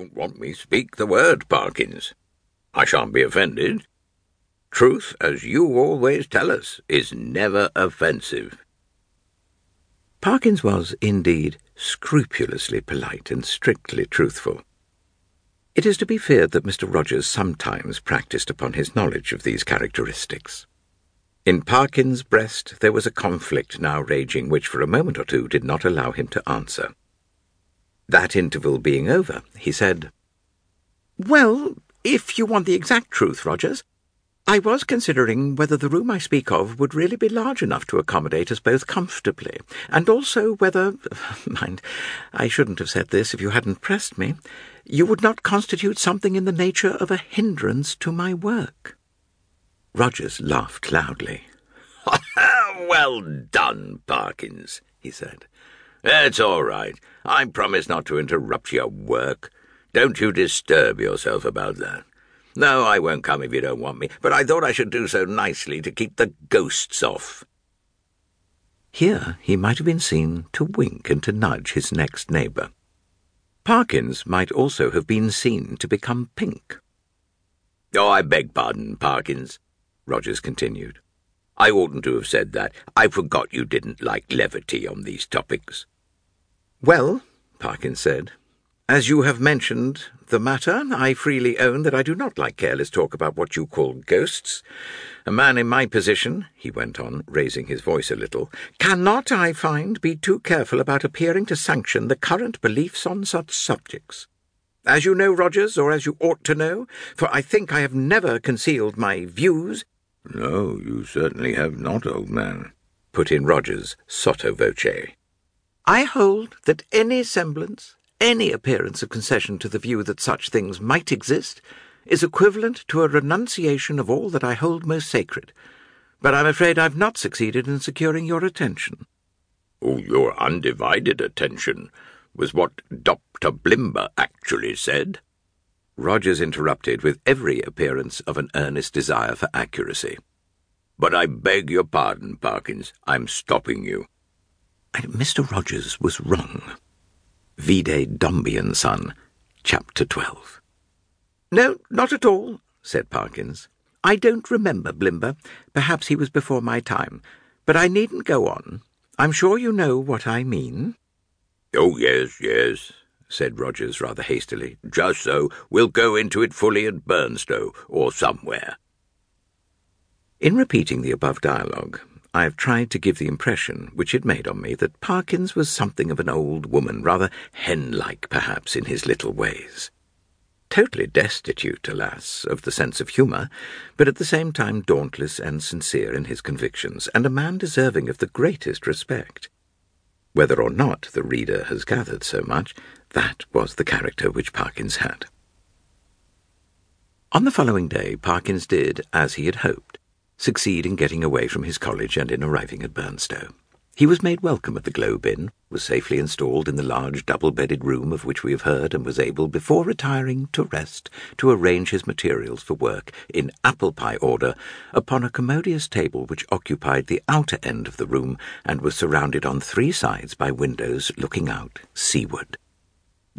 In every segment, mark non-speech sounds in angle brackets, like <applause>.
don't want me, speak the word, Parkins. I shan't be offended. Truth, as you always tell us, is never offensive. Parkins was, indeed, scrupulously polite and strictly truthful. It is to be feared that Mr. Rogers sometimes practised upon his knowledge of these characteristics. In Parkins' breast there was a conflict now raging which for a moment or two did not allow him to answer. That interval being over, he said, Well, if you want the exact truth, Rogers, I was considering whether the room I speak of would really be large enough to accommodate us both comfortably, and also whether, <laughs> mind, I shouldn't have said this if you hadn't pressed me, you would not constitute something in the nature of a hindrance to my work. Rogers laughed loudly. <laughs> well done, Parkins, he said. It's all right. I promise not to interrupt your work. Don't you disturb yourself about that. No, I won't come if you don't want me, but I thought I should do so nicely to keep the ghosts off. Here he might have been seen to wink and to nudge his next neighbour. Parkins might also have been seen to become pink. Oh, I beg pardon, Parkins, Rogers continued. I oughtn't to have said that. I forgot you didn't like levity on these topics. Well, Parkins said, as you have mentioned the matter, I freely own that I do not like careless talk about what you call ghosts. A man in my position, he went on, raising his voice a little, cannot, I find, be too careful about appearing to sanction the current beliefs on such subjects. As you know, Rogers, or as you ought to know, for I think I have never concealed my views. No, you certainly have not, old man, put in Rogers sotto voce. I hold that any semblance any appearance of concession to the view that such things might exist is equivalent to a renunciation of all that I hold most sacred. But I'm afraid I've not succeeded in securing your attention. Oh, your undivided attention was what Dr. Blimber actually said. Rogers interrupted with every appearance of an earnest desire for accuracy. But I beg your pardon, Parkins. I'm stopping you. And Mr. Rogers was wrong. Vide Dombey and Son, Chapter 12. No, not at all, said Parkins. I don't remember Blimber. Perhaps he was before my time. But I needn't go on. I'm sure you know what I mean. Oh, yes, yes, said Rogers rather hastily. Just so. We'll go into it fully at Burnstow, or somewhere. In repeating the above dialogue, I have tried to give the impression which it made on me that Parkins was something of an old woman, rather hen-like perhaps in his little ways. Totally destitute, alas, of the sense of humour, but at the same time dauntless and sincere in his convictions, and a man deserving of the greatest respect. Whether or not the reader has gathered so much, that was the character which Parkins had. On the following day, Parkins did as he had hoped succeed in getting away from his college and in arriving at Burnstow. He was made welcome at the Globe Inn, was safely installed in the large double-bedded room of which we have heard, and was able, before retiring to rest, to arrange his materials for work in apple pie order upon a commodious table which occupied the outer end of the room and was surrounded on three sides by windows looking out seaward.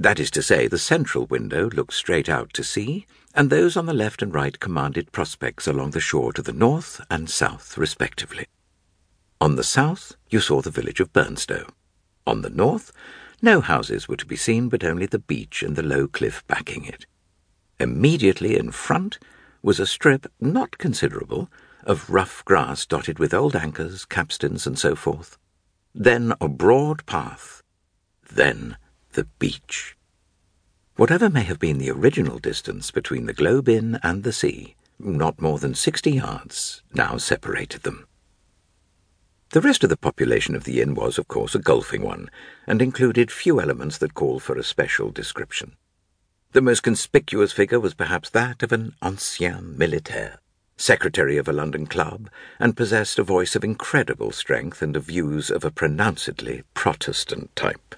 That is to say, the central window looked straight out to sea, and those on the left and right commanded prospects along the shore to the north and south, respectively. On the south, you saw the village of Burnstow. On the north, no houses were to be seen, but only the beach and the low cliff backing it. Immediately in front was a strip, not considerable, of rough grass dotted with old anchors, capstans, and so forth. Then a broad path. Then the beach. Whatever may have been the original distance between the Globe Inn and the sea, not more than sixty yards now separated them. The rest of the population of the inn was, of course, a golfing one, and included few elements that call for a special description. The most conspicuous figure was perhaps that of an ancien militaire, secretary of a London club, and possessed a voice of incredible strength and of views of a pronouncedly Protestant type.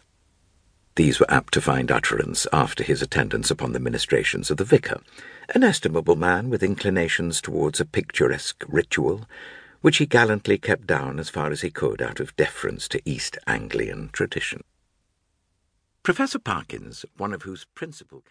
These were apt to find utterance after his attendance upon the ministrations of the vicar, an estimable man with inclinations towards a picturesque ritual, which he gallantly kept down as far as he could out of deference to East Anglian tradition. Professor Parkins, one of whose principal